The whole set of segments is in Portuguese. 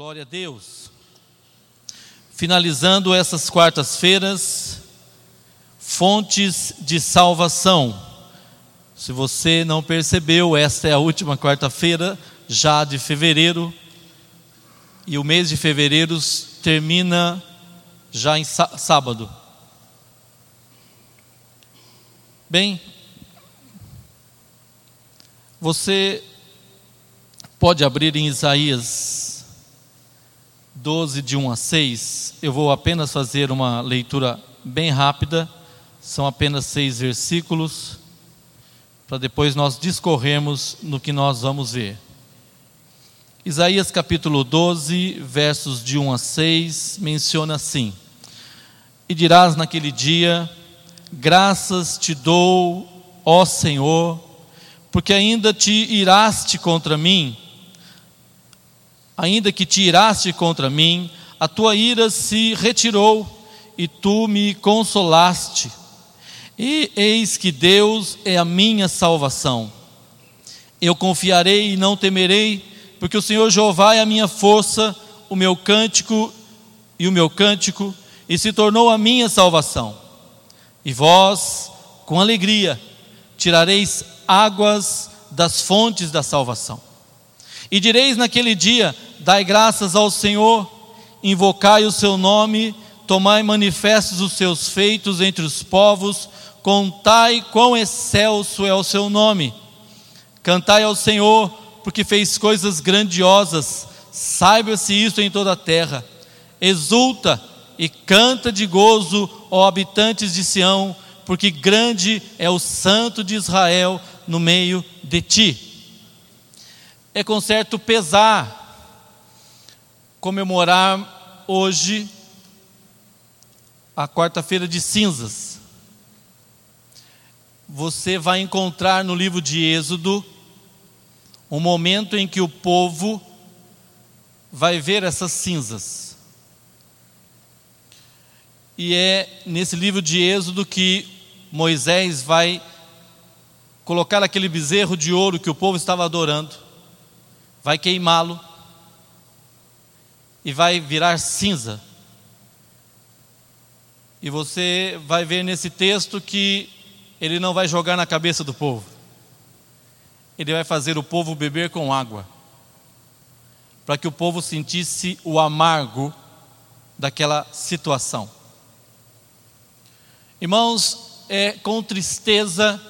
Glória a Deus. Finalizando essas quartas-feiras, fontes de salvação. Se você não percebeu, esta é a última quarta-feira já de fevereiro, e o mês de fevereiro termina já em sábado. Bem, você pode abrir em Isaías 12, de 1 a 6. Eu vou apenas fazer uma leitura bem rápida, são apenas seis versículos, para depois nós discorrermos no que nós vamos ver. Isaías capítulo 12, versos de 1 a 6, menciona assim: E dirás naquele dia: Graças te dou, ó Senhor, porque ainda te iraste contra mim, ainda que te iraste contra mim, a tua ira se retirou e tu me consolaste. E eis que Deus é a minha salvação. Eu confiarei e não temerei, porque o Senhor Jeová é a minha força, o meu cântico e o meu cântico, e se tornou a minha salvação. E vós, com alegria, tirareis águas das fontes da salvação. E direis naquele dia: Dai graças ao Senhor, invocai o seu nome, tomai manifestos os seus feitos entre os povos, contai quão excelso é o seu nome. Cantai ao Senhor, porque fez coisas grandiosas, saiba-se isso em toda a terra. Exulta e canta de gozo, ó habitantes de Sião, porque grande é o Santo de Israel no meio de ti é com certo pesar comemorar hoje a quarta-feira de cinzas. Você vai encontrar no livro de Êxodo um momento em que o povo vai ver essas cinzas. E é nesse livro de Êxodo que Moisés vai colocar aquele bezerro de ouro que o povo estava adorando vai queimá-lo e vai virar cinza. E você vai ver nesse texto que ele não vai jogar na cabeça do povo, ele vai fazer o povo beber com água, para que o povo sentisse o amargo daquela situação. Irmãos, é com tristeza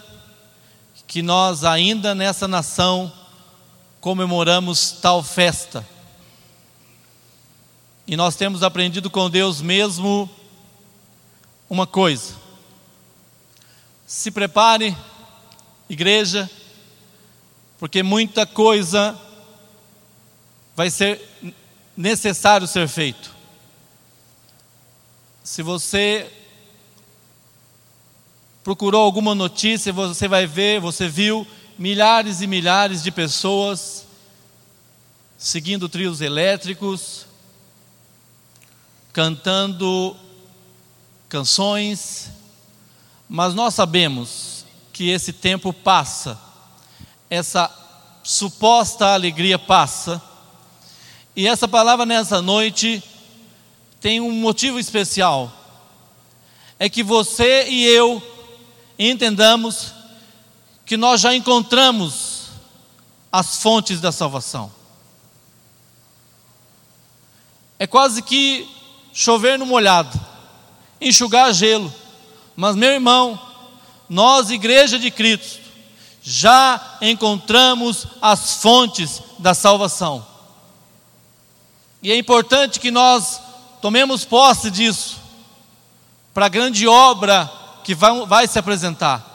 que nós, ainda nessa nação, comemoramos tal festa. E nós temos aprendido com Deus mesmo uma coisa. Se prepare, igreja, porque muita coisa vai ser necessário ser feito. Se você procurou alguma notícia, você vai ver, você viu milhares e milhares de pessoas seguindo trios elétricos, cantando canções, mas nós sabemos que esse tempo passa, essa suposta alegria passa, e essa palavra nessa noite tem um motivo especial, é que você e eu entendamos que nós já encontramos as fontes da salvação. É quase que chover no molhado, enxugar gelo. Mas, meu irmão, nós, Igreja de Cristo, já encontramos as fontes da salvação. E é importante que nós tomemos posse disso, para a grande obra que vai, vai se apresentar.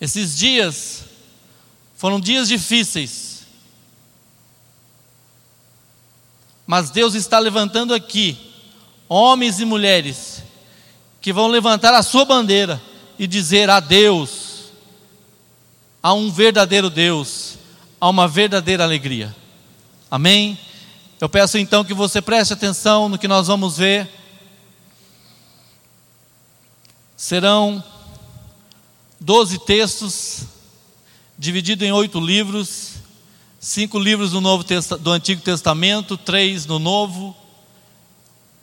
Esses dias foram dias difíceis. Mas Deus está levantando aqui homens e mulheres que vão levantar a sua bandeira e dizer a Deus, a um verdadeiro Deus, a uma verdadeira alegria. Amém? Eu peço então que você preste atenção no que nós vamos ver. Serão doze textos, dividido em oito livros, cinco livros do, Novo do Antigo Testamento, três no Novo.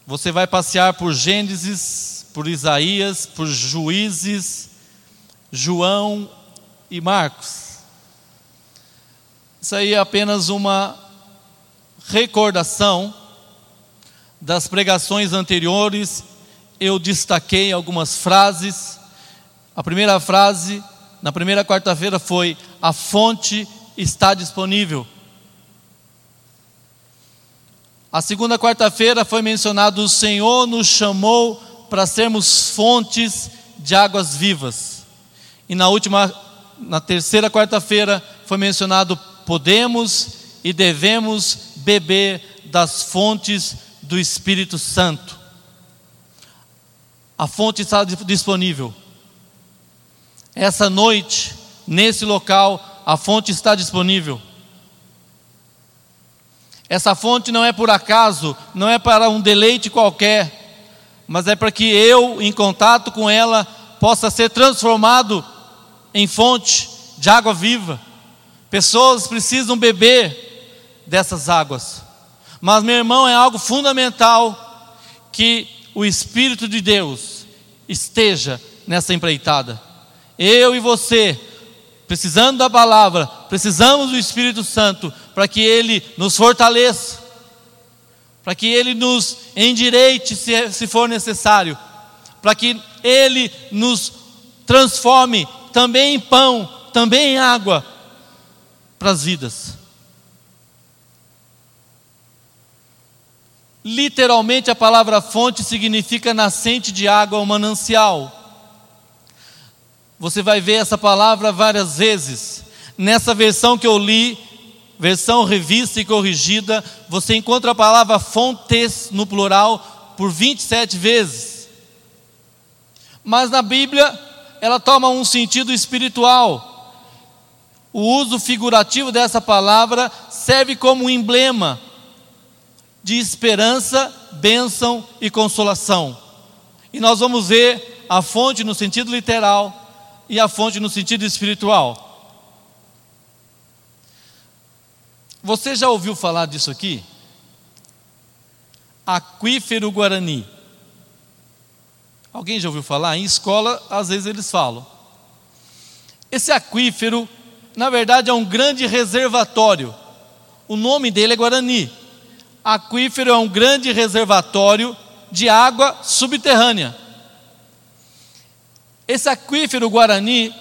Você vai passear por Gênesis, por Isaías, por Juízes, João e Marcos. Isso aí é apenas uma recordação das pregações anteriores. Eu destaquei algumas frases. A primeira frase, na primeira quarta-feira, foi: A fonte está disponível. A segunda quarta-feira foi mencionado: O Senhor nos chamou para sermos fontes de águas vivas. E na última, na terceira quarta-feira, foi mencionado: podemos e devemos beber das fontes do Espírito Santo. A fonte está disponível. Essa noite, nesse local, a fonte está disponível. Essa fonte não é por acaso, não é para um deleite qualquer, mas é para que eu, em contato com ela, possa ser transformado em fonte de água viva. Pessoas precisam beber dessas águas. Mas, meu irmão, é algo fundamental que o Espírito de Deus esteja nessa empreitada. Eu e você, precisando da palavra, precisamos do Espírito Santo para que ele nos fortaleça, para que ele nos endireite se, se for necessário, para que ele nos transforme também em pão, também em água, para as vidas. Literalmente a palavra fonte significa nascente de água ou manancial. Você vai ver essa palavra várias vezes. Nessa versão que eu li, versão revista e corrigida, você encontra a palavra fontes no plural por 27 vezes. Mas na Bíblia, ela toma um sentido espiritual o uso figurativo dessa palavra serve como um emblema de esperança, bênção e consolação. E nós vamos ver a fonte no sentido literal e a fonte no sentido espiritual. Você já ouviu falar disso aqui? Aquífero Guarani. Alguém já ouviu falar? Em escola, às vezes eles falam. Esse aquífero na verdade é um grande reservatório. O nome dele é Guarani. Aquífero é um grande reservatório de água subterrânea. Esse aquífero Guarani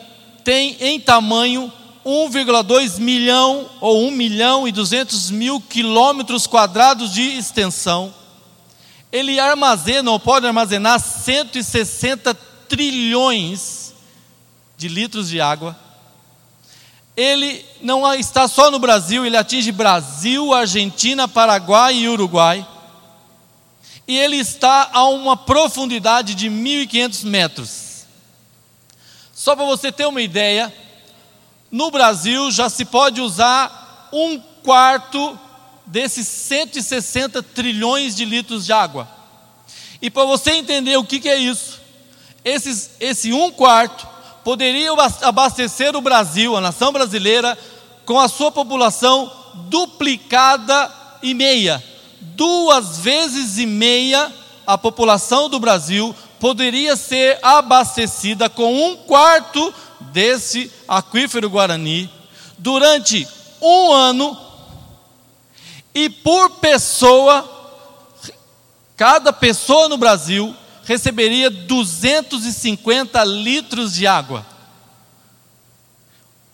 tem em tamanho 1,2 milhão ou 1 milhão e 200 mil quilômetros quadrados de extensão. Ele armazena ou pode armazenar 160 trilhões de litros de água ele não está só no Brasil, ele atinge Brasil, Argentina, Paraguai e Uruguai. E ele está a uma profundidade de 1.500 metros. Só para você ter uma ideia, no Brasil já se pode usar um quarto desses 160 trilhões de litros de água. E para você entender o que, que é isso, esses, esse um quarto poderiam abastecer o Brasil, a nação brasileira, com a sua população duplicada e meia. Duas vezes e meia a população do Brasil poderia ser abastecida com um quarto desse aquífero Guarani durante um ano e por pessoa, cada pessoa no Brasil receberia 250 litros de água.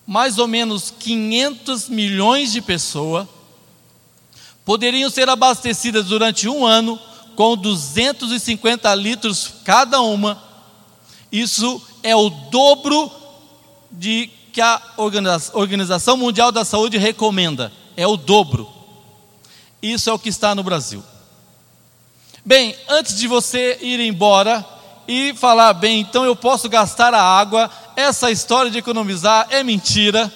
Mais ou menos 500 milhões de pessoas poderiam ser abastecidas durante um ano com 250 litros cada uma. Isso é o dobro de que a Organização Mundial da Saúde recomenda. É o dobro. Isso é o que está no Brasil. Bem, antes de você ir embora e falar, bem, então eu posso gastar a água, essa história de economizar é mentira.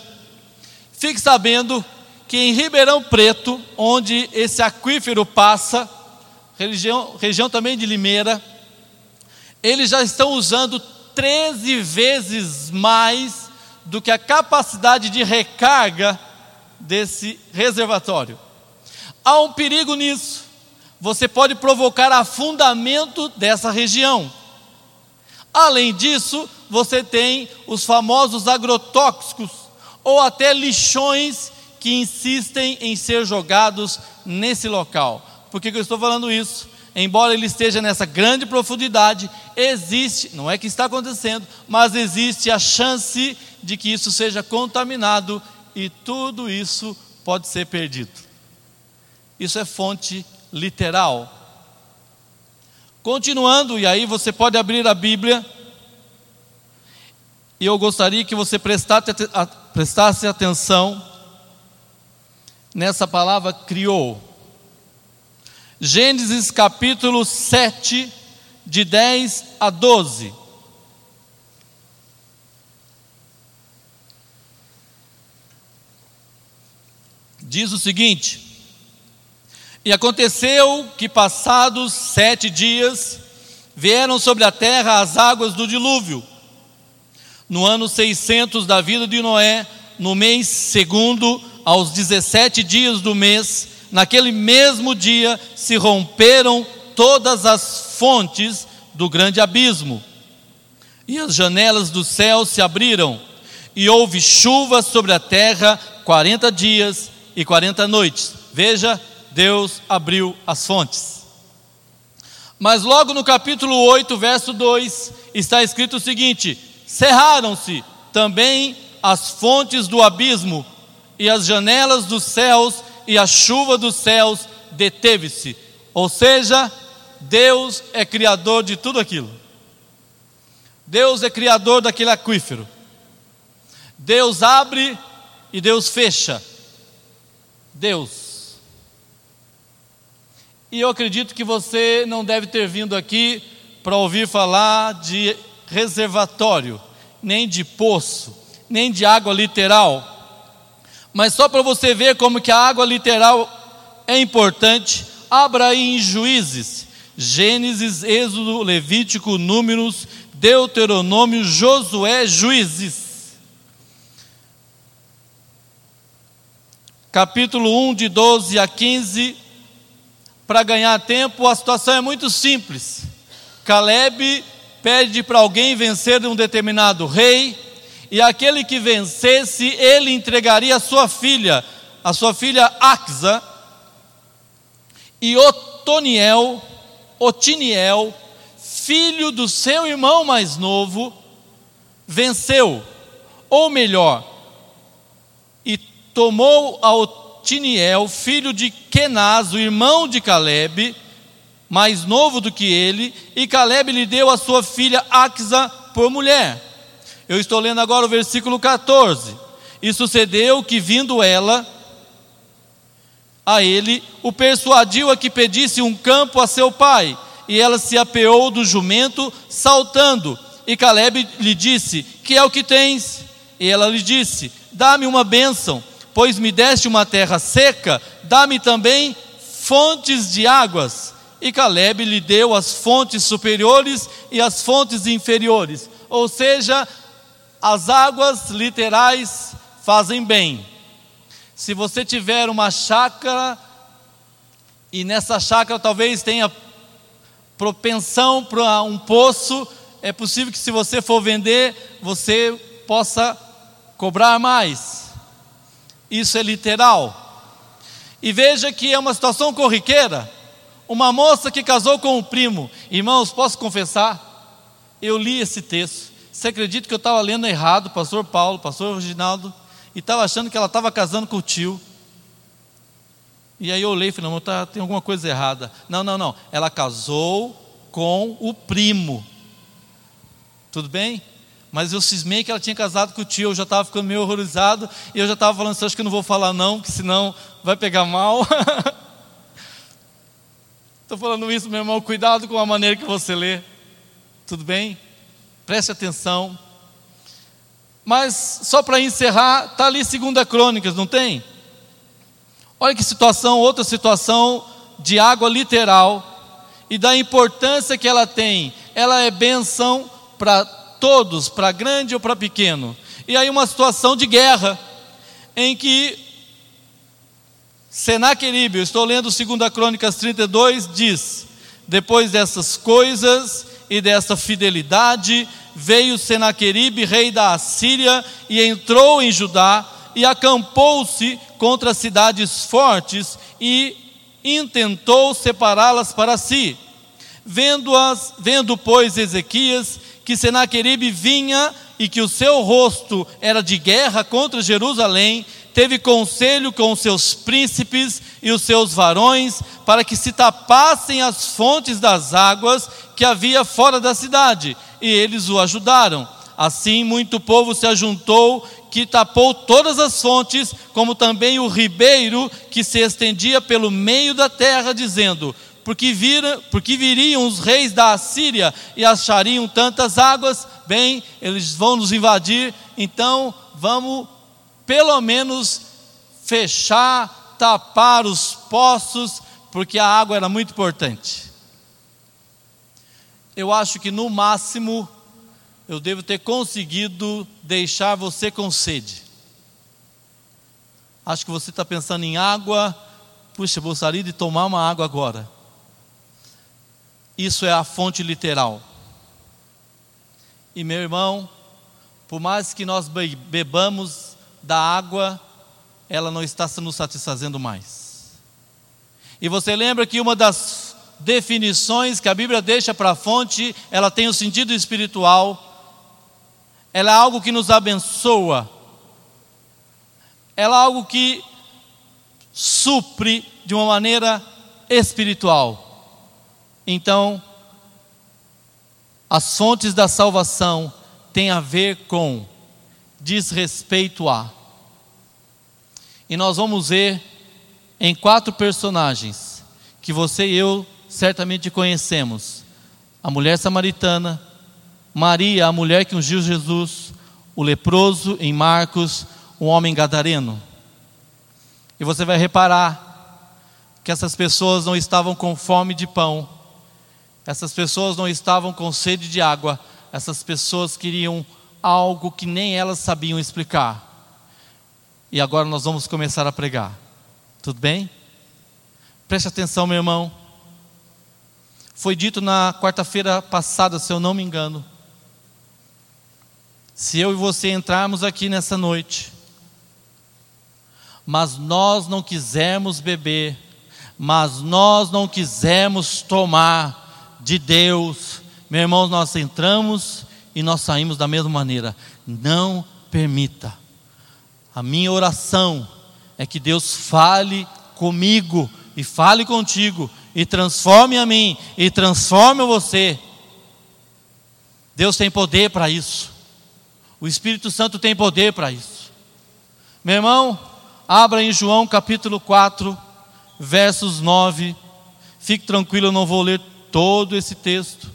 Fique sabendo que em Ribeirão Preto, onde esse aquífero passa, região, região também de Limeira, eles já estão usando 13 vezes mais do que a capacidade de recarga desse reservatório. Há um perigo nisso. Você pode provocar afundamento dessa região. Além disso, você tem os famosos agrotóxicos ou até lixões que insistem em ser jogados nesse local. Por que, que eu estou falando isso? Embora ele esteja nessa grande profundidade, existe, não é que está acontecendo, mas existe a chance de que isso seja contaminado e tudo isso pode ser perdido. Isso é fonte literal. Continuando, e aí você pode abrir a Bíblia, e eu gostaria que você prestasse atenção nessa palavra criou. Gênesis capítulo 7, de 10 a 12. Diz o seguinte: E aconteceu que, passados sete dias, vieram sobre a terra as águas do dilúvio. No ano 600 da vida de Noé, no mês segundo, aos 17 dias do mês, naquele mesmo dia, se romperam todas as fontes do grande abismo, e as janelas do céu se abriram, e houve chuva sobre a terra quarenta dias e quarenta noites. Veja, Deus abriu as fontes. Mas logo no capítulo 8, verso 2, está escrito o seguinte: Cerraram-se também as fontes do abismo, e as janelas dos céus e a chuva dos céus deteve-se. Ou seja, Deus é criador de tudo aquilo. Deus é criador daquele aquífero. Deus abre e Deus fecha. Deus. E eu acredito que você não deve ter vindo aqui para ouvir falar de reservatório, nem de poço, nem de água literal. Mas só para você ver como que a água literal é importante, abra aí em Juízes, Gênesis, Êxodo, Levítico, Números, Deuteronômio, Josué, Juízes. capítulo 1, de 12 a 15. Para ganhar tempo, a situação é muito simples. Caleb pede para alguém vencer um determinado rei, e aquele que vencesse, ele entregaria a sua filha, a sua filha Axa, e Otoniel, Otiniel, filho do seu irmão mais novo, venceu, ou melhor, tomou a Otiniel, filho de Kenaz, o irmão de Caleb, mais novo do que ele, e Caleb lhe deu a sua filha Axa por mulher. Eu estou lendo agora o versículo 14. E sucedeu que, vindo ela a ele, o persuadiu a que pedisse um campo a seu pai, e ela se apeou do jumento, saltando. E Caleb lhe disse: Que é o que tens? E ela lhe disse: Dá-me uma bênção pois me deste uma terra seca, dá-me também fontes de águas. E Caleb lhe deu as fontes superiores e as fontes inferiores. Ou seja, as águas literais fazem bem. Se você tiver uma chácara, e nessa chácara talvez tenha propensão para um poço, é possível que se você for vender, você possa cobrar mais isso é literal. E veja que é uma situação corriqueira. Uma moça que casou com um primo. Irmãos, posso confessar? Eu li esse texto. Você acredita que eu estava lendo errado, pastor Paulo, pastor Reginaldo, e estava achando que ela estava casando com o tio. E aí eu olhei e falei, não, tá, tem alguma coisa errada. Não, não, não. Ela casou com o primo. Tudo bem? Mas eu cismei que ela tinha casado com o tio, eu já estava ficando meio horrorizado, e eu já estava falando assim, acho que eu não vou falar não, que senão vai pegar mal. Estou falando isso, meu irmão, cuidado com a maneira que você lê. Tudo bem? Preste atenção. Mas só para encerrar, está ali segunda crônicas, não tem? Olha que situação, outra situação de água literal e da importância que ela tem. Ela é benção para todos, para grande ou para pequeno. E aí uma situação de guerra, em que Senaqueribe, eu estou lendo 2 Crônicas 32, diz: Depois dessas coisas e dessa fidelidade, veio Senaqueribe, rei da Assíria, e entrou em Judá e acampou-se contra cidades fortes e intentou separá-las para si. Vendo-as, vendo pois Ezequias que Senaqueribe vinha e que o seu rosto era de guerra contra Jerusalém, teve conselho com os seus príncipes e os seus varões, para que se tapassem as fontes das águas que havia fora da cidade, e eles o ajudaram. Assim, muito povo se ajuntou, que tapou todas as fontes, como também o ribeiro que se estendia pelo meio da terra, dizendo: porque, vira, porque viriam os reis da Assíria e achariam tantas águas, bem, eles vão nos invadir, então vamos pelo menos fechar, tapar os poços, porque a água era muito importante. Eu acho que no máximo eu devo ter conseguido deixar você com sede. Acho que você está pensando em água, puxa, gostaria de tomar uma água agora. Isso é a fonte literal. E meu irmão, por mais que nós bebamos da água, ela não está nos satisfazendo mais. E você lembra que uma das definições que a Bíblia deixa para a fonte, ela tem o sentido espiritual, ela é algo que nos abençoa, ela é algo que supre de uma maneira espiritual. Então, as fontes da salvação têm a ver com diz respeito a. E nós vamos ver em quatro personagens que você e eu certamente conhecemos: a mulher samaritana, Maria, a mulher que ungiu Jesus, o leproso em Marcos, o homem gadareno. E você vai reparar que essas pessoas não estavam com fome de pão, essas pessoas não estavam com sede de água, essas pessoas queriam algo que nem elas sabiam explicar. E agora nós vamos começar a pregar. Tudo bem? Preste atenção, meu irmão. Foi dito na quarta-feira passada, se eu não me engano. Se eu e você entrarmos aqui nessa noite, mas nós não quisermos beber, mas nós não quisermos tomar de Deus, meu irmão, nós entramos e nós saímos da mesma maneira. Não permita. A minha oração é que Deus fale comigo e fale contigo e transforme a mim e transforme você. Deus tem poder para isso. O Espírito Santo tem poder para isso. Meu irmão, abra em João capítulo 4, versos 9. Fique tranquilo, eu não vou ler todo esse texto.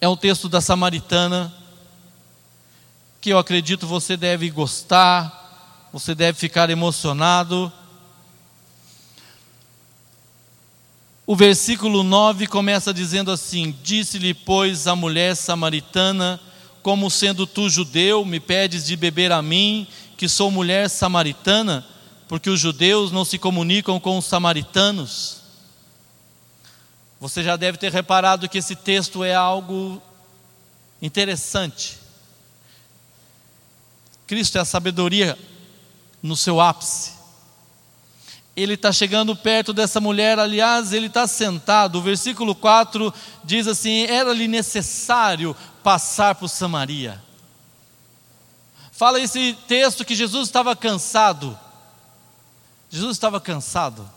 É um texto da Samaritana que eu acredito você deve gostar, você deve ficar emocionado. O versículo 9 começa dizendo assim: Disse-lhe, pois, a mulher samaritana: Como sendo tu judeu, me pedes de beber a mim, que sou mulher samaritana, porque os judeus não se comunicam com os samaritanos. Você já deve ter reparado que esse texto é algo interessante. Cristo é a sabedoria no seu ápice. Ele está chegando perto dessa mulher, aliás, ele está sentado. O versículo 4 diz assim: Era-lhe necessário passar por Samaria. Fala esse texto que Jesus estava cansado. Jesus estava cansado.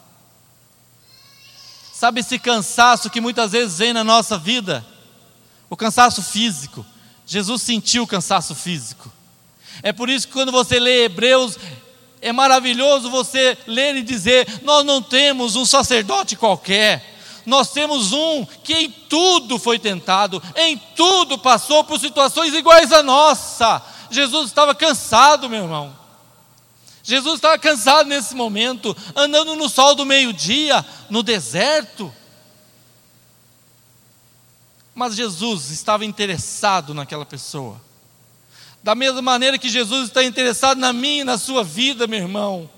Sabe esse cansaço que muitas vezes vem na nossa vida? O cansaço físico. Jesus sentiu o cansaço físico. É por isso que quando você lê Hebreus, é maravilhoso você ler e dizer: Nós não temos um sacerdote qualquer, nós temos um que em tudo foi tentado, em tudo passou por situações iguais à nossa. Jesus estava cansado, meu irmão. Jesus estava cansado nesse momento, andando no sol do meio-dia, no deserto. Mas Jesus estava interessado naquela pessoa. Da mesma maneira que Jesus está interessado na minha e na sua vida, meu irmão.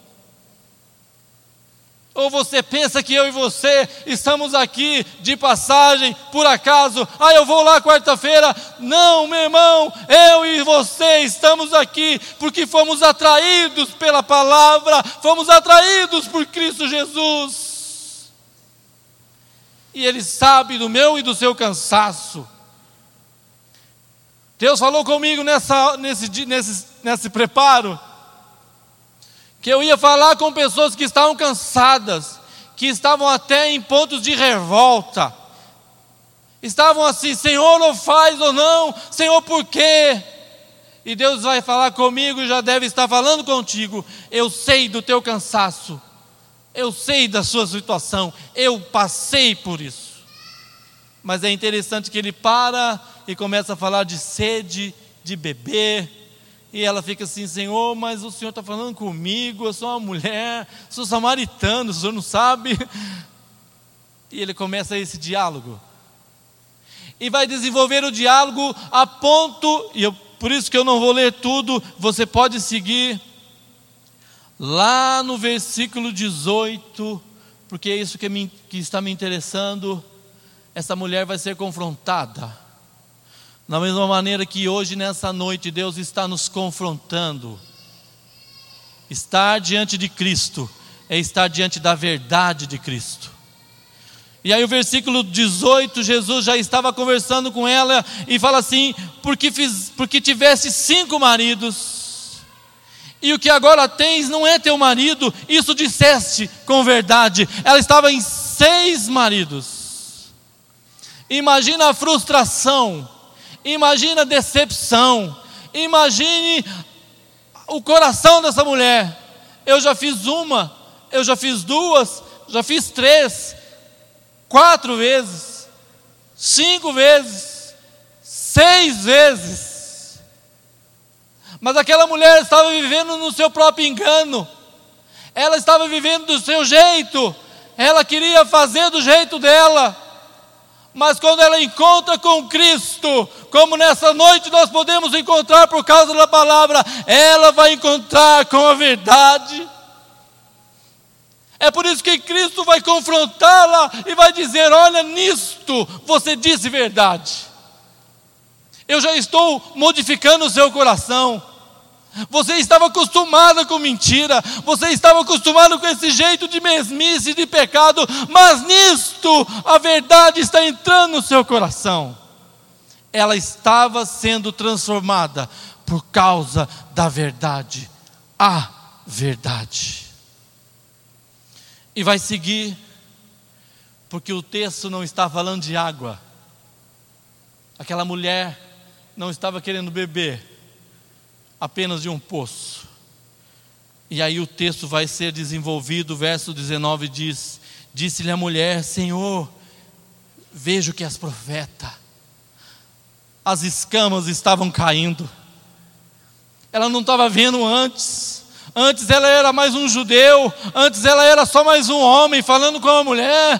Ou você pensa que eu e você estamos aqui de passagem, por acaso, ah, eu vou lá quarta-feira. Não, meu irmão, eu e você estamos aqui porque fomos atraídos pela palavra, fomos atraídos por Cristo Jesus. E Ele sabe do meu e do seu cansaço. Deus falou comigo nessa, nesse, nesse, nesse preparo que eu ia falar com pessoas que estavam cansadas, que estavam até em pontos de revolta. Estavam assim, Senhor, não faz ou não, Senhor, por quê? E Deus vai falar comigo, já deve estar falando contigo. Eu sei do teu cansaço, eu sei da sua situação, eu passei por isso. Mas é interessante que ele para e começa a falar de sede, de beber, e ela fica assim: Senhor, mas o Senhor está falando comigo, eu sou uma mulher, sou samaritano, o Senhor não sabe. E ele começa esse diálogo. E vai desenvolver o diálogo a ponto, e eu, por isso que eu não vou ler tudo, você pode seguir lá no versículo 18, porque é isso que, me, que está me interessando. Essa mulher vai ser confrontada da mesma maneira que hoje, nessa noite, Deus está nos confrontando. Estar diante de Cristo é estar diante da verdade de Cristo. E aí, o versículo 18, Jesus já estava conversando com ela e fala assim: porque, fiz, porque tivesse cinco maridos, e o que agora tens não é teu marido, isso disseste com verdade. Ela estava em seis maridos. Imagina a frustração Imagine a decepção. Imagine o coração dessa mulher. Eu já fiz uma, eu já fiz duas, já fiz três, quatro vezes, cinco vezes, seis vezes. Mas aquela mulher estava vivendo no seu próprio engano, ela estava vivendo do seu jeito, ela queria fazer do jeito dela. Mas quando ela encontra com Cristo, como nessa noite nós podemos encontrar por causa da palavra, ela vai encontrar com a verdade. É por isso que Cristo vai confrontá-la e vai dizer: Olha, nisto você disse verdade. Eu já estou modificando o seu coração. Você estava acostumada com mentira, você estava acostumado com esse jeito de mesmice, de pecado, mas nisto a verdade está entrando no seu coração. Ela estava sendo transformada por causa da verdade, a verdade. E vai seguir, porque o texto não está falando de água. Aquela mulher não estava querendo beber apenas de um poço. E aí o texto vai ser desenvolvido, o verso 19 diz: Disse-lhe a mulher: Senhor, vejo que és profeta. As escamas estavam caindo. Ela não estava vendo antes. Antes ela era mais um judeu, antes ela era só mais um homem falando com a mulher.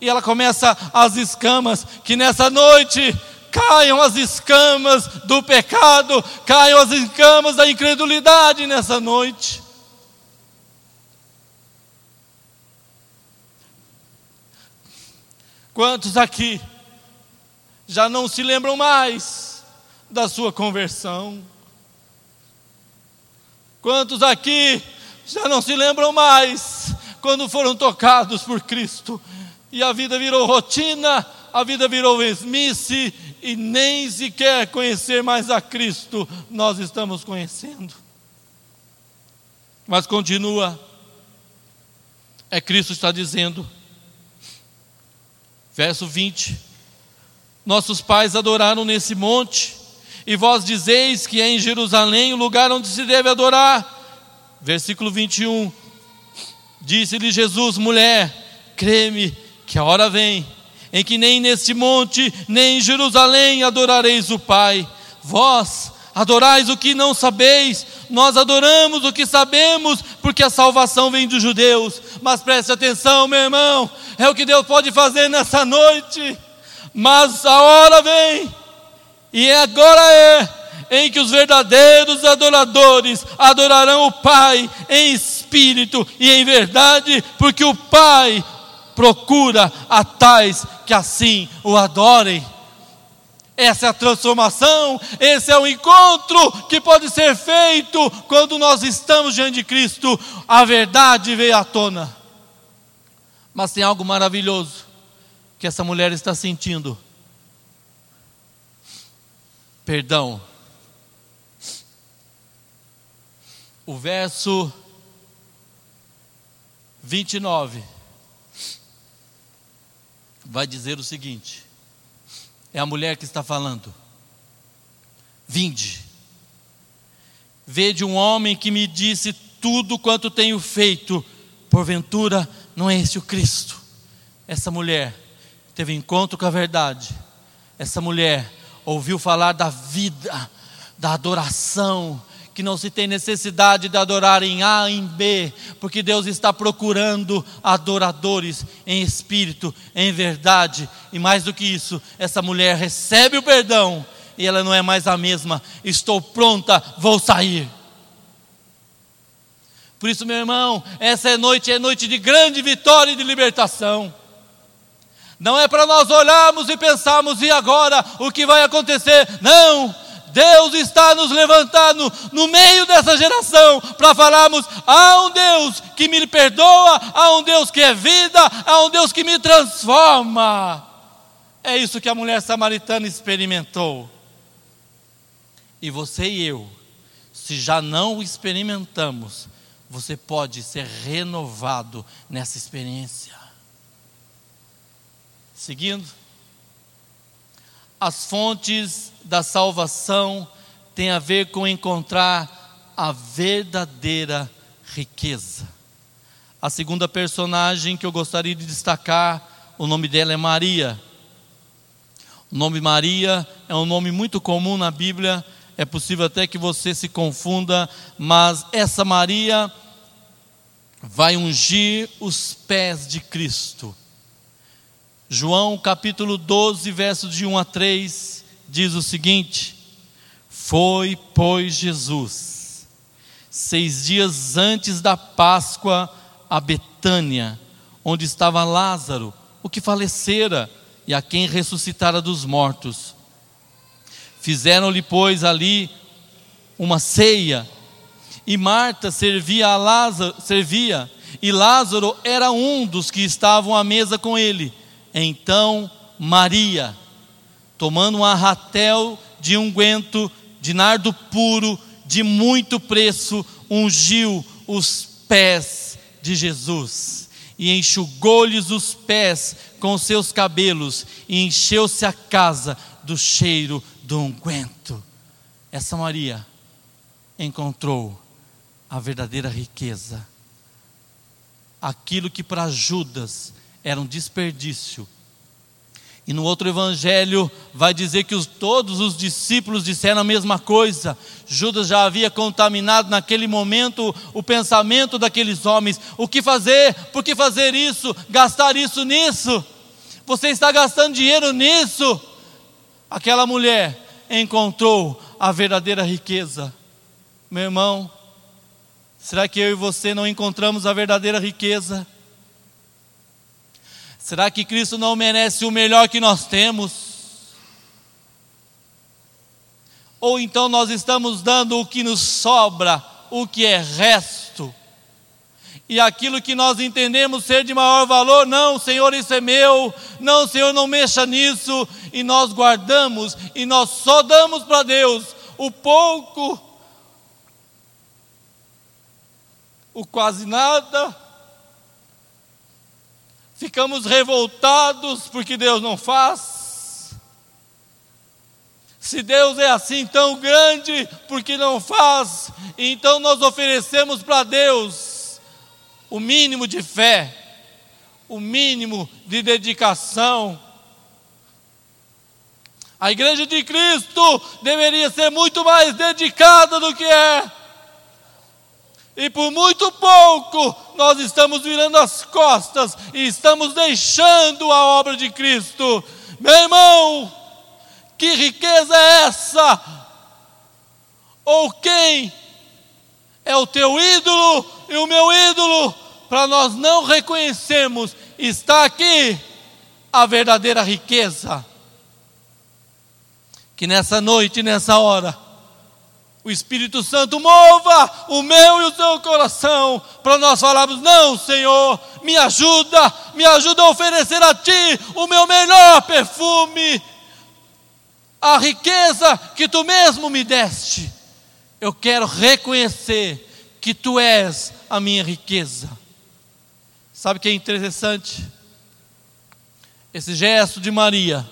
E ela começa as escamas que nessa noite caiam as escamas do pecado, caiam as escamas da incredulidade nessa noite. Quantos aqui já não se lembram mais da sua conversão? Quantos aqui já não se lembram mais quando foram tocados por Cristo e a vida virou rotina, a vida virou mesmice e nem sequer conhecer mais a Cristo nós estamos conhecendo. Mas continua, é Cristo está dizendo, verso 20: Nossos pais adoraram nesse monte, e vós dizeis que é em Jerusalém o lugar onde se deve adorar. Versículo 21. Disse-lhe Jesus, mulher, creme que a hora vem em que nem neste monte, nem em Jerusalém adorareis o Pai. Vós adorais o que não sabeis, nós adoramos o que sabemos, porque a salvação vem dos judeus. Mas preste atenção, meu irmão, é o que Deus pode fazer nessa noite. Mas a hora vem, e agora é, em que os verdadeiros adoradores adorarão o Pai em espírito e em verdade, porque o Pai procura a tais que assim o adorem. Essa é a transformação, esse é o encontro que pode ser feito quando nós estamos diante de Cristo. A verdade veio à tona. Mas tem algo maravilhoso que essa mulher está sentindo: perdão. O verso 29 vai dizer o seguinte: é a mulher que está falando. Vinde, vede um homem que me disse tudo quanto tenho feito, porventura não é esse o Cristo. Essa mulher teve encontro com a verdade, essa mulher ouviu falar da vida, da adoração, que não se tem necessidade de adorar em A em B, porque Deus está procurando adoradores em espírito, em verdade, e mais do que isso, essa mulher recebe o perdão e ela não é mais a mesma. Estou pronta, vou sair. Por isso, meu irmão, essa é noite, é noite de grande vitória e de libertação. Não é para nós olharmos e pensarmos, e agora o que vai acontecer? Não, Deus está nos levantando no meio dessa geração para falarmos: há um Deus que me perdoa, há um Deus que é vida, há um Deus que me transforma. É isso que a mulher samaritana experimentou. E você e eu, se já não experimentamos, você pode ser renovado nessa experiência. Seguindo, as fontes da salvação têm a ver com encontrar a verdadeira riqueza. A segunda personagem que eu gostaria de destacar, o nome dela é Maria. O nome Maria é um nome muito comum na Bíblia, é possível até que você se confunda, mas essa Maria vai ungir os pés de Cristo. João capítulo 12, versos de 1 a 3, diz o seguinte: Foi, pois, Jesus, seis dias antes da Páscoa, a Betânia, onde estava Lázaro, o que falecera e a quem ressuscitara dos mortos. Fizeram-lhe, pois, ali uma ceia, e Marta servia a Lázaro, servia, e Lázaro era um dos que estavam à mesa com ele. Então Maria, tomando um arratel de unguento de nardo puro, de muito preço, ungiu os pés de Jesus e enxugou-lhes os pés com seus cabelos e encheu-se a casa do cheiro do unguento. Essa Maria encontrou a verdadeira riqueza. Aquilo que para Judas era um desperdício. E no outro evangelho vai dizer que os, todos os discípulos disseram a mesma coisa. Judas já havia contaminado naquele momento o pensamento daqueles homens. O que fazer? Por que fazer isso? Gastar isso nisso? Você está gastando dinheiro nisso? Aquela mulher encontrou a verdadeira riqueza. Meu irmão, será que eu e você não encontramos a verdadeira riqueza? Será que Cristo não merece o melhor que nós temos? Ou então nós estamos dando o que nos sobra, o que é resto? E aquilo que nós entendemos ser de maior valor, não, Senhor, isso é meu, não, Senhor, não mexa nisso, e nós guardamos, e nós só damos para Deus o pouco, o quase nada, ficamos revoltados porque Deus não faz. Se Deus é assim tão grande, porque não faz? Então nós oferecemos para Deus o mínimo de fé, o mínimo de dedicação. A igreja de Cristo deveria ser muito mais dedicada do que é. E por muito pouco nós estamos virando as costas e estamos deixando a obra de Cristo. Meu irmão, que riqueza é essa? Ou quem é o teu ídolo e o meu ídolo, para nós não reconhecermos, está aqui a verdadeira riqueza. Que nessa noite, nessa hora, o Espírito Santo mova o meu e o seu coração para nós falarmos: não, Senhor, me ajuda, me ajuda a oferecer a Ti o meu melhor perfume, a riqueza que Tu mesmo me deste. Eu quero reconhecer que Tu és a minha riqueza. Sabe o que é interessante? Esse gesto de Maria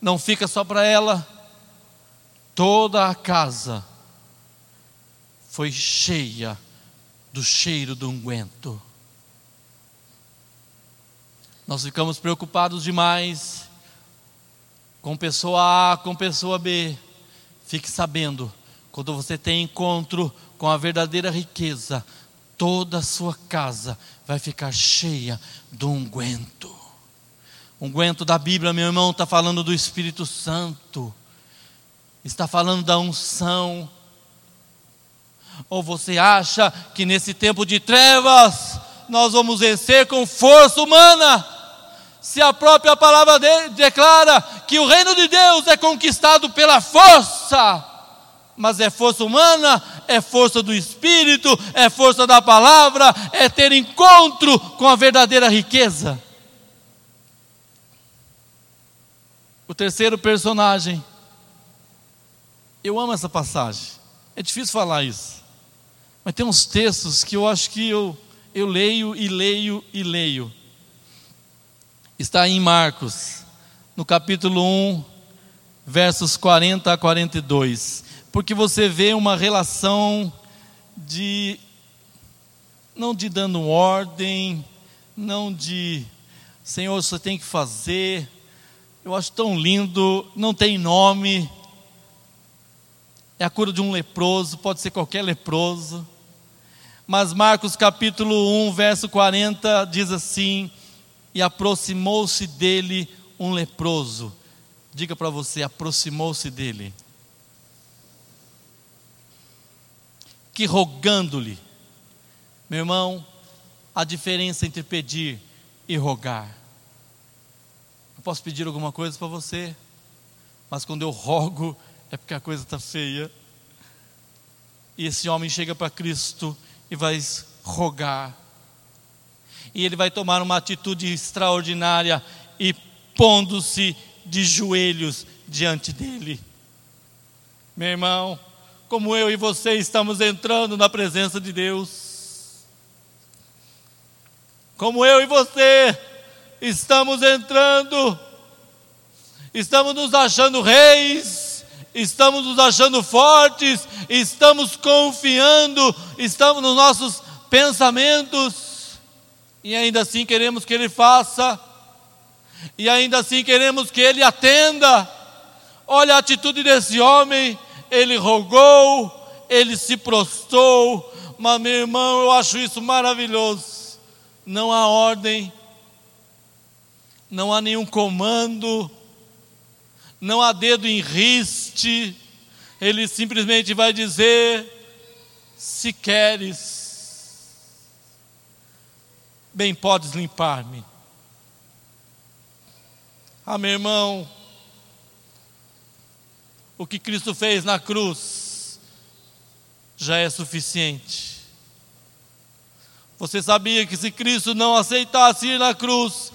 não fica só para ela, toda a casa foi cheia do cheiro do unguento. Nós ficamos preocupados demais com pessoa A, com pessoa B. Fique sabendo, quando você tem encontro com a verdadeira riqueza, toda a sua casa vai ficar cheia do unguento. Unguento da Bíblia, meu irmão, está falando do Espírito Santo, está falando da unção. Ou você acha que nesse tempo de trevas nós vamos vencer com força humana? Se a própria palavra dele declara que o reino de Deus é conquistado pela força, mas é força humana, é força do Espírito, é força da palavra, é ter encontro com a verdadeira riqueza. O terceiro personagem, eu amo essa passagem, é difícil falar isso, mas tem uns textos que eu acho que eu, eu leio e leio e leio. Está em Marcos, no capítulo 1, versos 40 a 42 porque você vê uma relação de, não de dando ordem, não de, Senhor, você tem que fazer, eu acho tão lindo, não tem nome, é a cura de um leproso, pode ser qualquer leproso, mas Marcos capítulo 1, verso 40 diz assim: E aproximou-se dele um leproso. Diga para você, aproximou-se dele. que rogando-lhe. Meu irmão, a diferença entre pedir e rogar. Eu posso pedir alguma coisa para você, mas quando eu rogo é porque a coisa está feia. E esse homem chega para Cristo e vai rogar. E ele vai tomar uma atitude extraordinária e pondo-se de joelhos diante dele. Meu irmão, como eu e você estamos entrando na presença de Deus. Como eu e você estamos entrando, estamos nos achando reis, estamos nos achando fortes, estamos confiando, estamos nos nossos pensamentos, e ainda assim queremos que Ele faça, e ainda assim queremos que Ele atenda. Olha a atitude desse homem ele rogou, ele se prostrou, mas meu irmão, eu acho isso maravilhoso. Não há ordem, não há nenhum comando, não há dedo em riste, ele simplesmente vai dizer: se queres, bem podes limpar-me. Ah, meu irmão, o que Cristo fez na cruz já é suficiente. Você sabia que se Cristo não aceitasse ir na cruz,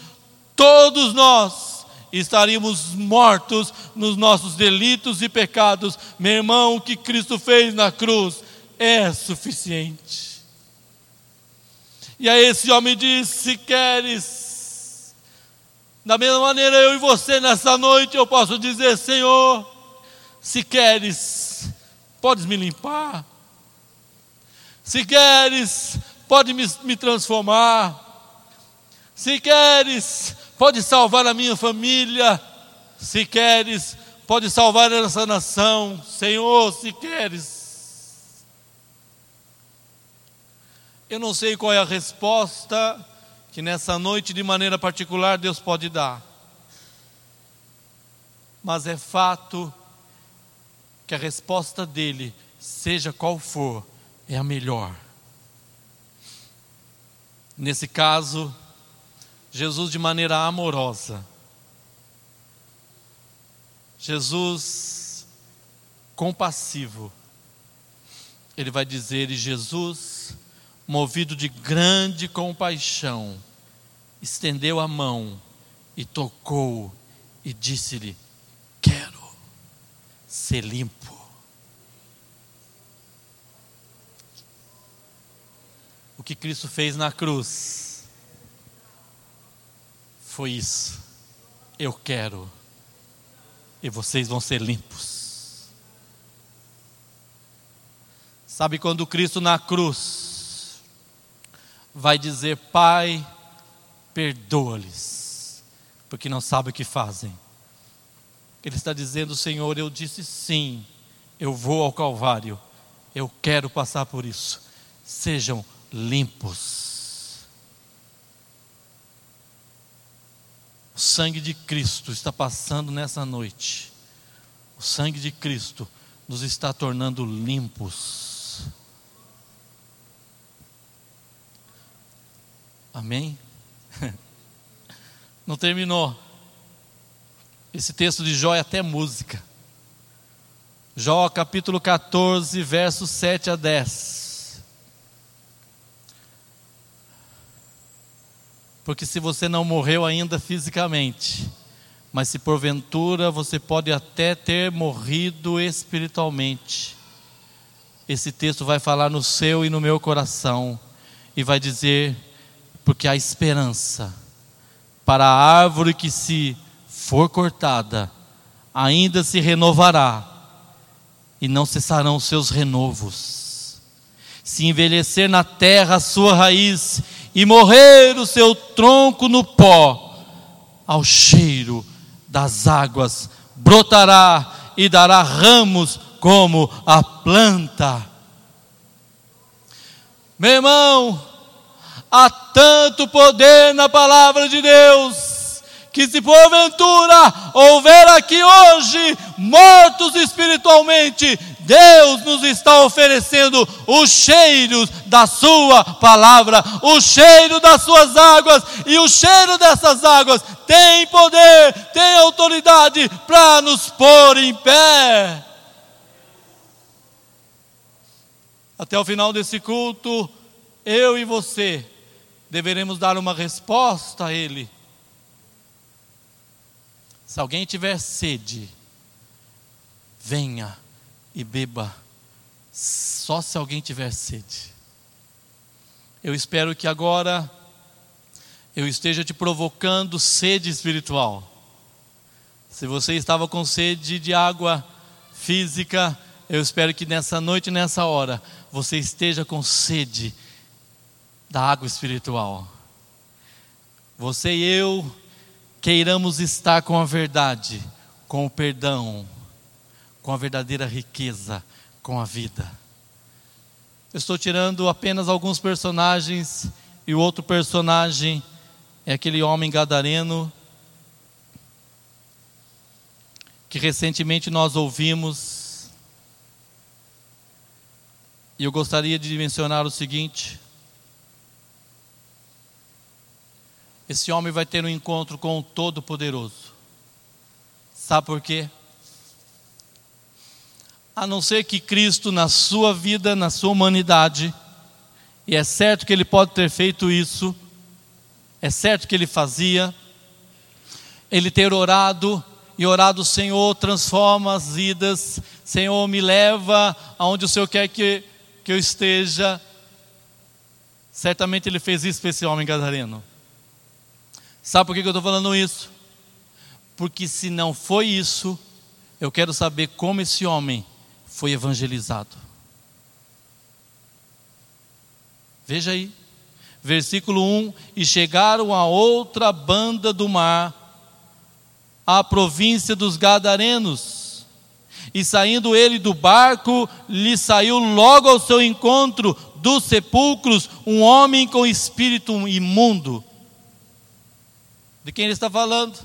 todos nós estaríamos mortos nos nossos delitos e pecados. Meu irmão, o que Cristo fez na cruz é suficiente. E aí esse homem disse: Se queres, da mesma maneira eu e você nessa noite eu posso dizer: Senhor, se queres, podes me limpar. Se queres, pode me, me transformar. Se queres, pode salvar a minha família. Se queres, pode salvar essa nação. Senhor, se queres. Eu não sei qual é a resposta que nessa noite, de maneira particular, Deus pode dar. Mas é fato que a resposta dele seja qual for, é a melhor. Nesse caso, Jesus, de maneira amorosa, Jesus compassivo, ele vai dizer: e Jesus, movido de grande compaixão, estendeu a mão e tocou e disse-lhe: Quero ser limpo. O que Cristo fez na cruz foi isso. Eu quero, e vocês vão ser limpos. Sabe quando Cristo na cruz vai dizer: Pai, perdoa-lhes, porque não sabem o que fazem. Ele está dizendo: Senhor, eu disse sim, eu vou ao Calvário, eu quero passar por isso. Sejam limpos. O sangue de Cristo está passando nessa noite. O sangue de Cristo nos está tornando limpos. Amém? Não terminou. Esse texto de Jó é até música. Jó capítulo 14, versos 7 a 10. Porque se você não morreu ainda fisicamente, mas se porventura você pode até ter morrido espiritualmente, esse texto vai falar no seu e no meu coração e vai dizer: porque há esperança para a árvore que se for cortada, ainda se renovará e não cessarão seus renovos. Se envelhecer na terra a sua raiz e morrer o seu tronco no pó, ao cheiro das águas brotará e dará ramos como a planta. Meu irmão, há tanto poder na palavra de Deus, que se porventura houver aqui hoje mortos espiritualmente, Deus nos está oferecendo o cheiro da Sua palavra, o cheiro das Suas águas, e o cheiro dessas águas tem poder, tem autoridade para nos pôr em pé. Até o final desse culto, eu e você deveremos dar uma resposta a Ele. Se alguém tiver sede, venha e beba, só se alguém tiver sede. Eu espero que agora eu esteja te provocando sede espiritual. Se você estava com sede de água física, eu espero que nessa noite, nessa hora, você esteja com sede da água espiritual. Você e eu queiramos estar com a verdade, com o perdão, com a verdadeira riqueza, com a vida. Eu estou tirando apenas alguns personagens, e o outro personagem é aquele homem gadareno que recentemente nós ouvimos. E eu gostaria de mencionar o seguinte: esse homem vai ter um encontro com o Todo-Poderoso. Sabe por quê? a não ser que Cristo, na sua vida, na sua humanidade, e é certo que ele pode ter feito isso, é certo que ele fazia, ele ter orado e orado, Senhor, transforma as vidas, Senhor, me leva aonde o Senhor quer que, que eu esteja. Certamente ele fez isso para esse homem gadareno. Sabe por que eu estou falando isso? Porque se não foi isso, eu quero saber como esse homem foi evangelizado. Veja aí, versículo 1: E chegaram a outra banda do mar, à província dos Gadarenos. E saindo ele do barco, lhe saiu logo ao seu encontro dos sepulcros um homem com espírito imundo. De quem ele está falando?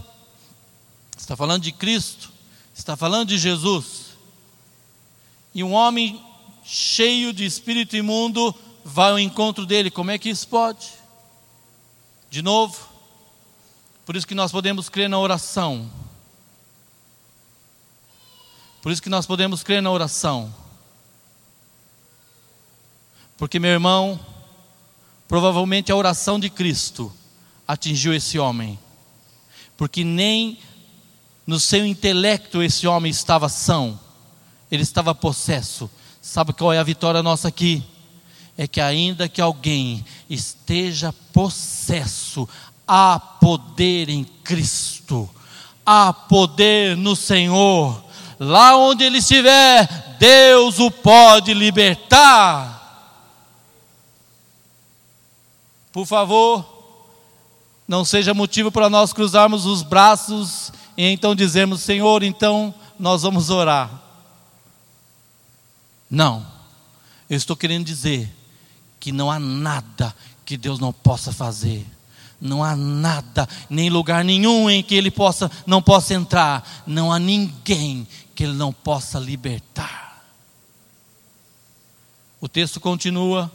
Está falando de Cristo, está falando de Jesus. E um homem cheio de espírito imundo, vai ao encontro dele. Como é que isso pode? De novo, por isso que nós podemos crer na oração. Por isso que nós podemos crer na oração. Porque, meu irmão, provavelmente a oração de Cristo atingiu esse homem. Porque nem no seu intelecto esse homem estava são, ele estava possesso. Sabe qual é a vitória nossa aqui? É que ainda que alguém esteja possesso, há poder em Cristo, há poder no Senhor. Lá onde ele estiver, Deus o pode libertar. Por favor, não seja motivo para nós cruzarmos os braços e então dizermos: Senhor, então nós vamos orar. Não, eu estou querendo dizer que não há nada que Deus não possa fazer. Não há nada, nem lugar nenhum em que Ele possa, não possa entrar. Não há ninguém que Ele não possa libertar. O texto continua: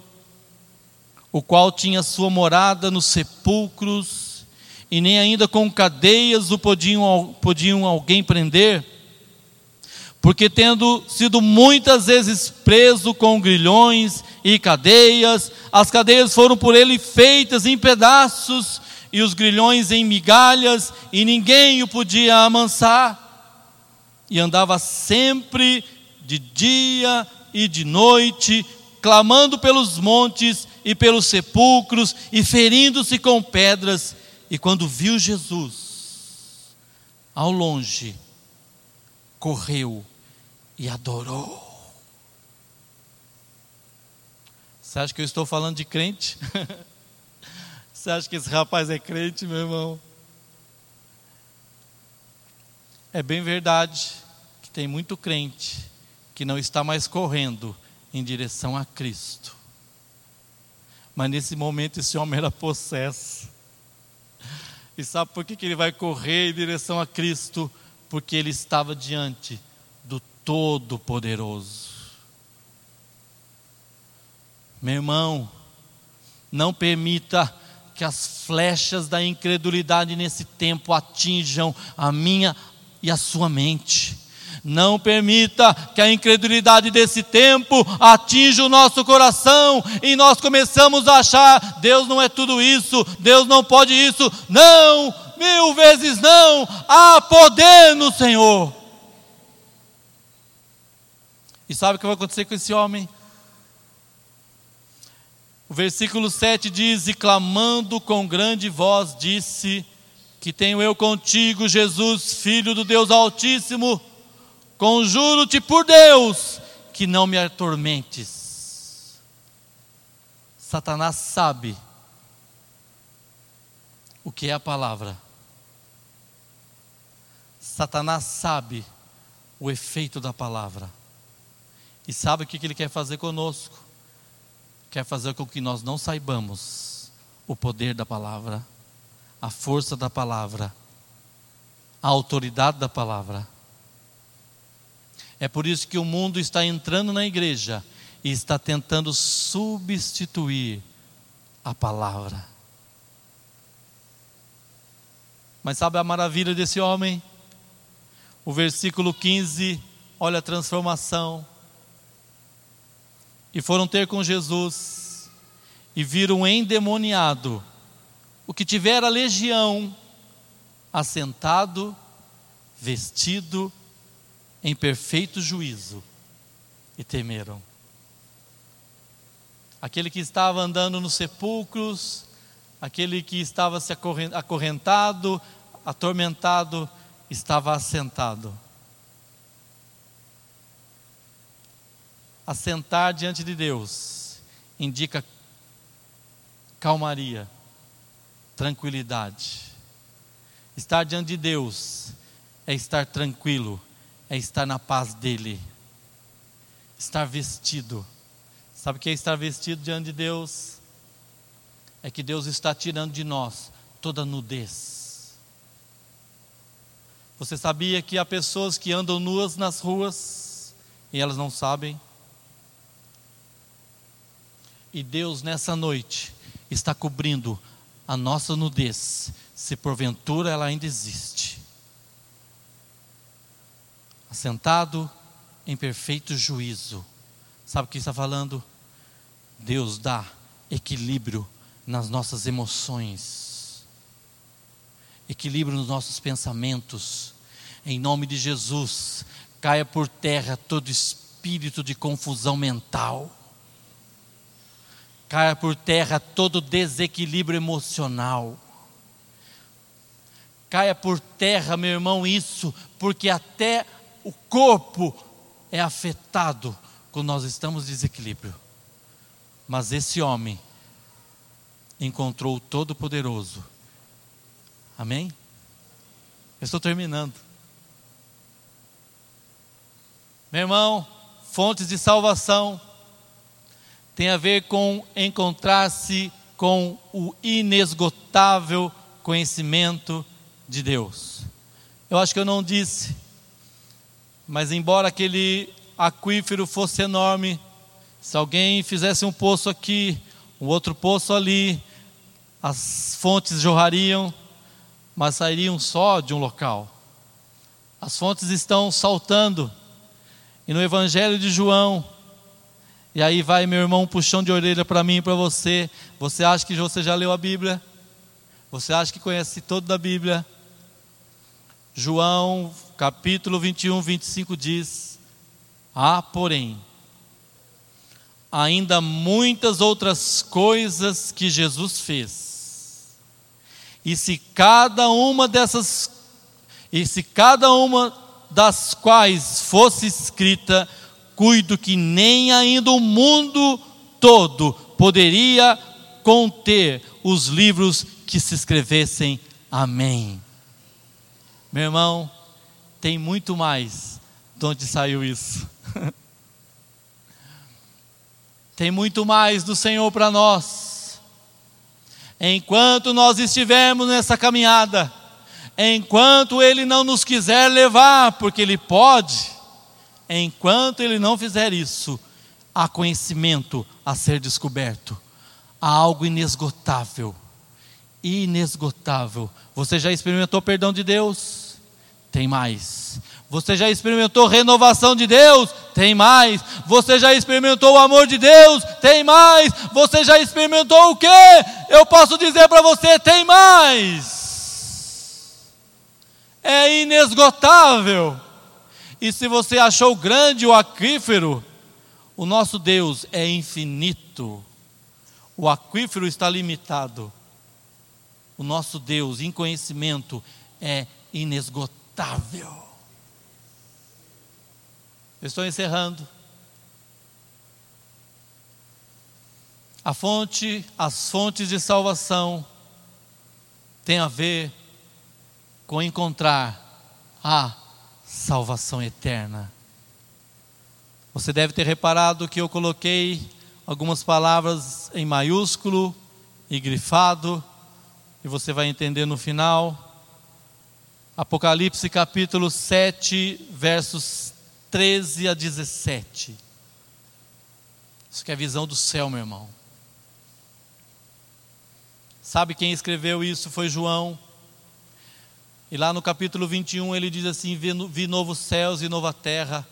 o qual tinha sua morada nos sepulcros, e nem ainda com cadeias o podiam, podiam alguém prender, porque tendo sido muitas vezes preso com grilhões e cadeias, as cadeias foram por ele feitas em pedaços, e os grilhões em migalhas, e ninguém o podia amansar, e andava sempre de dia e de noite, clamando pelos montes e pelos sepulcros e ferindo-se com pedras. E quando viu Jesus ao longe, correu e adorou. Você acha que eu estou falando de crente? Você acha que esse rapaz é crente, meu irmão? É bem verdade que tem muito crente que não está mais correndo em direção a Cristo. Mas nesse momento esse homem era possesso. E sabe por que, que ele vai correr em direção a Cristo? Porque ele estava diante do Todo-Poderoso. Meu irmão, não permita que as flechas da incredulidade nesse tempo atinjam a minha e a sua mente. Não permita que a incredulidade desse tempo atinja o nosso coração e nós começamos a achar: Deus não é tudo isso, Deus não pode isso. Não, mil vezes não, há poder no Senhor. E sabe o que vai acontecer com esse homem? O versículo 7 diz: E clamando com grande voz, disse: Que tenho eu contigo, Jesus, filho do Deus Altíssimo Conjuro-te por Deus que não me atormentes. Satanás sabe o que é a palavra. Satanás sabe o efeito da palavra. E sabe o que ele quer fazer conosco? Quer fazer com que nós não saibamos o poder da palavra, a força da palavra, a autoridade da palavra. É por isso que o mundo está entrando na igreja e está tentando substituir a palavra. Mas sabe a maravilha desse homem? O versículo 15, olha a transformação. E foram ter com Jesus e viram endemoniado o que tivera legião, assentado, vestido em perfeito juízo e temeram. Aquele que estava andando nos sepulcros, aquele que estava se acorrentado, atormentado, estava assentado. Assentar diante de Deus indica calmaria, tranquilidade. Estar diante de Deus é estar tranquilo, é estar na paz dEle, estar vestido. Sabe o que é estar vestido diante de Deus? É que Deus está tirando de nós toda nudez. Você sabia que há pessoas que andam nuas nas ruas e elas não sabem? E Deus, nessa noite, está cobrindo a nossa nudez, se porventura ela ainda existe. Assentado em perfeito juízo. Sabe o que está falando? Deus dá equilíbrio nas nossas emoções, equilíbrio nos nossos pensamentos. Em nome de Jesus, caia por terra todo espírito de confusão mental, caia por terra todo desequilíbrio emocional. Caia por terra, meu irmão, isso, porque até o corpo é afetado quando nós estamos em desequilíbrio. Mas esse homem encontrou o Todo-Poderoso. Amém? Eu estou terminando. Meu irmão, fontes de salvação tem a ver com encontrar-se com o inesgotável conhecimento de Deus. Eu acho que eu não disse, mas embora aquele aquífero fosse enorme, se alguém fizesse um poço aqui, um outro poço ali, as fontes jorrariam, mas sairiam só de um local. As fontes estão saltando. E no Evangelho de João, e aí vai meu irmão puxão de orelha para mim e para você. Você acha que você já leu a Bíblia? Você acha que conhece toda a Bíblia? João capítulo 21, 25 diz: Há, ah, porém, ainda muitas outras coisas que Jesus fez. E se cada uma dessas e se cada uma das quais fosse escrita, cuido que nem ainda o mundo todo poderia conter os livros que se escrevessem. Amém. Meu irmão, tem muito mais de onde saiu isso. tem muito mais do Senhor para nós. Enquanto nós estivermos nessa caminhada, enquanto Ele não nos quiser levar, porque Ele pode, enquanto Ele não fizer isso, há conhecimento a ser descoberto, há algo inesgotável. Inesgotável. Você já experimentou o perdão de Deus? Tem mais. Você já experimentou renovação de Deus? Tem mais. Você já experimentou o amor de Deus? Tem mais. Você já experimentou o que? Eu posso dizer para você: tem mais. É inesgotável. E se você achou grande o aquífero, o nosso Deus é infinito. O aquífero está limitado. O nosso Deus, em conhecimento, é inesgotável. Estou encerrando. A fonte, as fontes de salvação tem a ver com encontrar a salvação eterna. Você deve ter reparado que eu coloquei algumas palavras em maiúsculo e grifado, e você vai entender no final. Apocalipse capítulo 7, versos 13 a 17. Isso que é a visão do céu, meu irmão. Sabe quem escreveu isso? Foi João. E lá no capítulo 21 ele diz assim: Vi, novos céus e nova terra.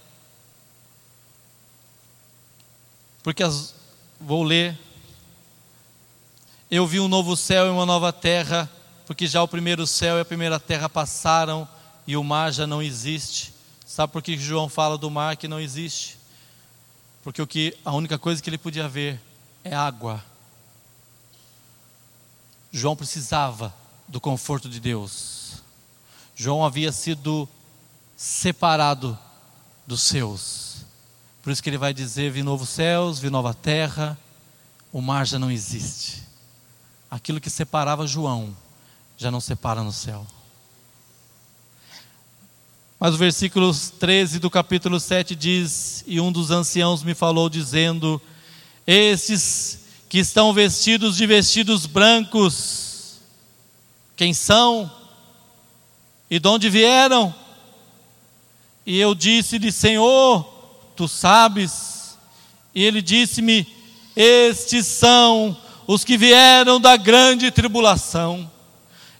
Porque as, vou ler. Eu vi um novo céu e uma nova terra, porque já o primeiro céu e a primeira terra passaram e o mar já não existe. Sabe por que João fala do mar que não existe? Porque o que a única coisa que ele podia ver é água. João precisava do conforto de Deus. João havia sido separado dos seus. Por isso que ele vai dizer: vi novos céus, vi nova terra, o mar já não existe. Aquilo que separava João já não separa no céu. Mas o versículo 13 do capítulo 7 diz: E um dos anciãos me falou, dizendo: Estes que estão vestidos de vestidos brancos, quem são? E de onde vieram? E eu disse-lhe: Senhor, tu sabes. E ele disse-me: Estes são os que vieram da grande tribulação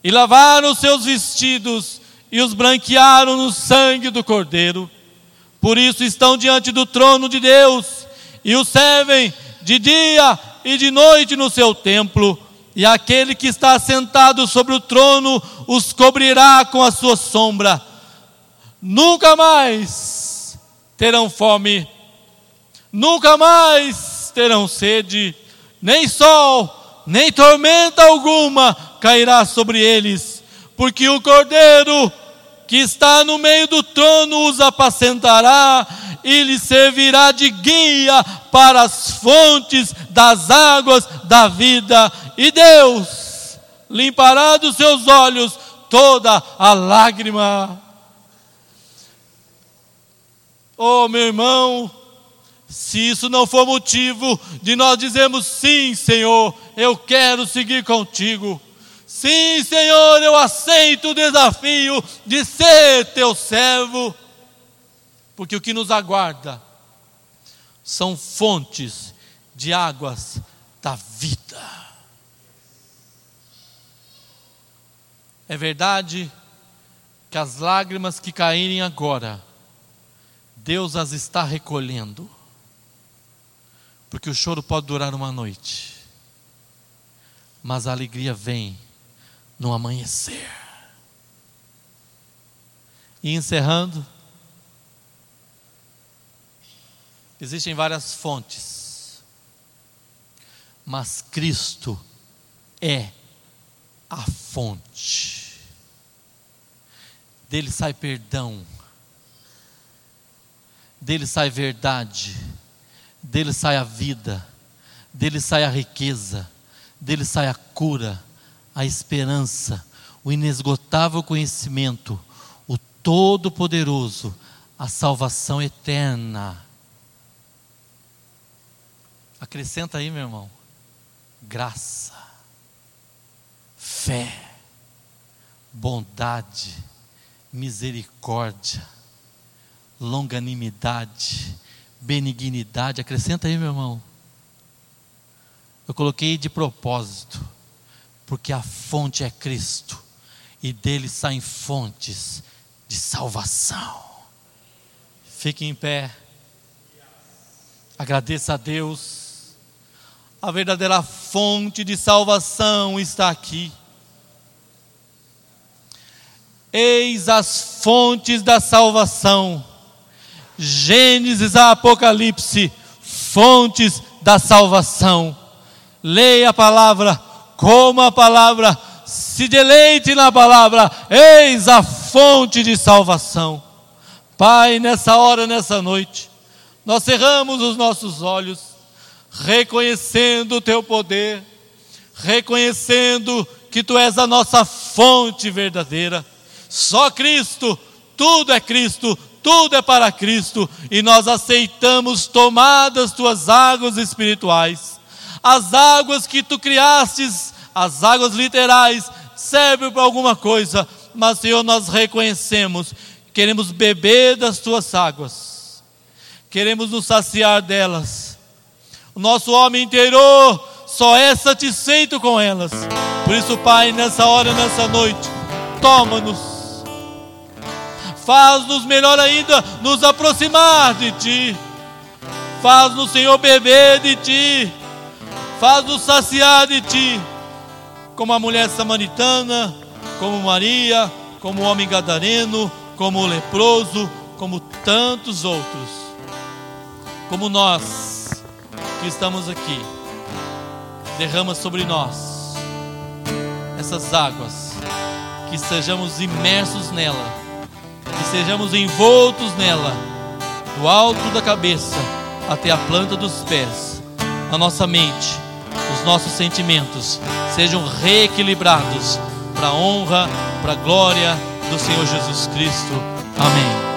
e lavaram seus vestidos e os branquearam no sangue do Cordeiro. Por isso estão diante do trono de Deus e o servem de dia e de noite no seu templo. E aquele que está sentado sobre o trono os cobrirá com a sua sombra. Nunca mais terão fome, nunca mais terão sede, nem sol, nem tormenta alguma cairá sobre eles, porque o Cordeiro que está no meio do trono os apacentará e lhes servirá de guia para as fontes das águas da vida, e Deus limpará dos seus olhos toda a lágrima. Oh, meu irmão, se isso não for motivo de nós dizermos sim, Senhor, eu quero seguir contigo. Sim, Senhor, eu aceito o desafio de ser teu servo, porque o que nos aguarda são fontes de águas da vida. É verdade que as lágrimas que caírem agora, Deus as está recolhendo, porque o choro pode durar uma noite, mas a alegria vem no amanhecer. E encerrando, existem várias fontes, mas Cristo é a fonte. Dele sai perdão, dele sai verdade, dele sai a vida, dele sai a riqueza, dele sai a cura a esperança, o inesgotável conhecimento, o todo-poderoso, a salvação eterna. Acrescenta aí, meu irmão, graça, fé, bondade, misericórdia, longanimidade, benignidade. Acrescenta aí, meu irmão. Eu coloquei de propósito porque a fonte é Cristo e dele saem fontes de salvação. Fique em pé, agradeça a Deus, a verdadeira fonte de salvação está aqui. Eis as fontes da salvação. Gênesis a Apocalipse, fontes da salvação. Leia a palavra Coma a palavra, se deleite na palavra, eis a fonte de salvação. Pai, nessa hora, nessa noite, nós cerramos os nossos olhos, reconhecendo o teu poder, reconhecendo que tu és a nossa fonte verdadeira. Só Cristo, tudo é Cristo, tudo é para Cristo, e nós aceitamos tomar das tuas águas espirituais as águas que tu criastes, as águas literais, servem para alguma coisa, mas Senhor, nós reconhecemos, queremos beber das tuas águas, queremos nos saciar delas. O nosso homem interior só é satisfeito com elas. Por isso, Pai, nessa hora, nessa noite, toma-nos. Faz-nos melhor ainda nos aproximar de Ti. Faz-nos, Senhor, beber de Ti Faz-nos saciar de ti, como a mulher samaritana, como Maria, como o homem gadareno, como o leproso, como tantos outros, como nós que estamos aqui. Derrama sobre nós essas águas, que sejamos imersos nela, que sejamos envoltos nela, do alto da cabeça até a planta dos pés, a nossa mente os nossos sentimentos sejam reequilibrados para a honra, para a glória do Senhor Jesus Cristo. Amém.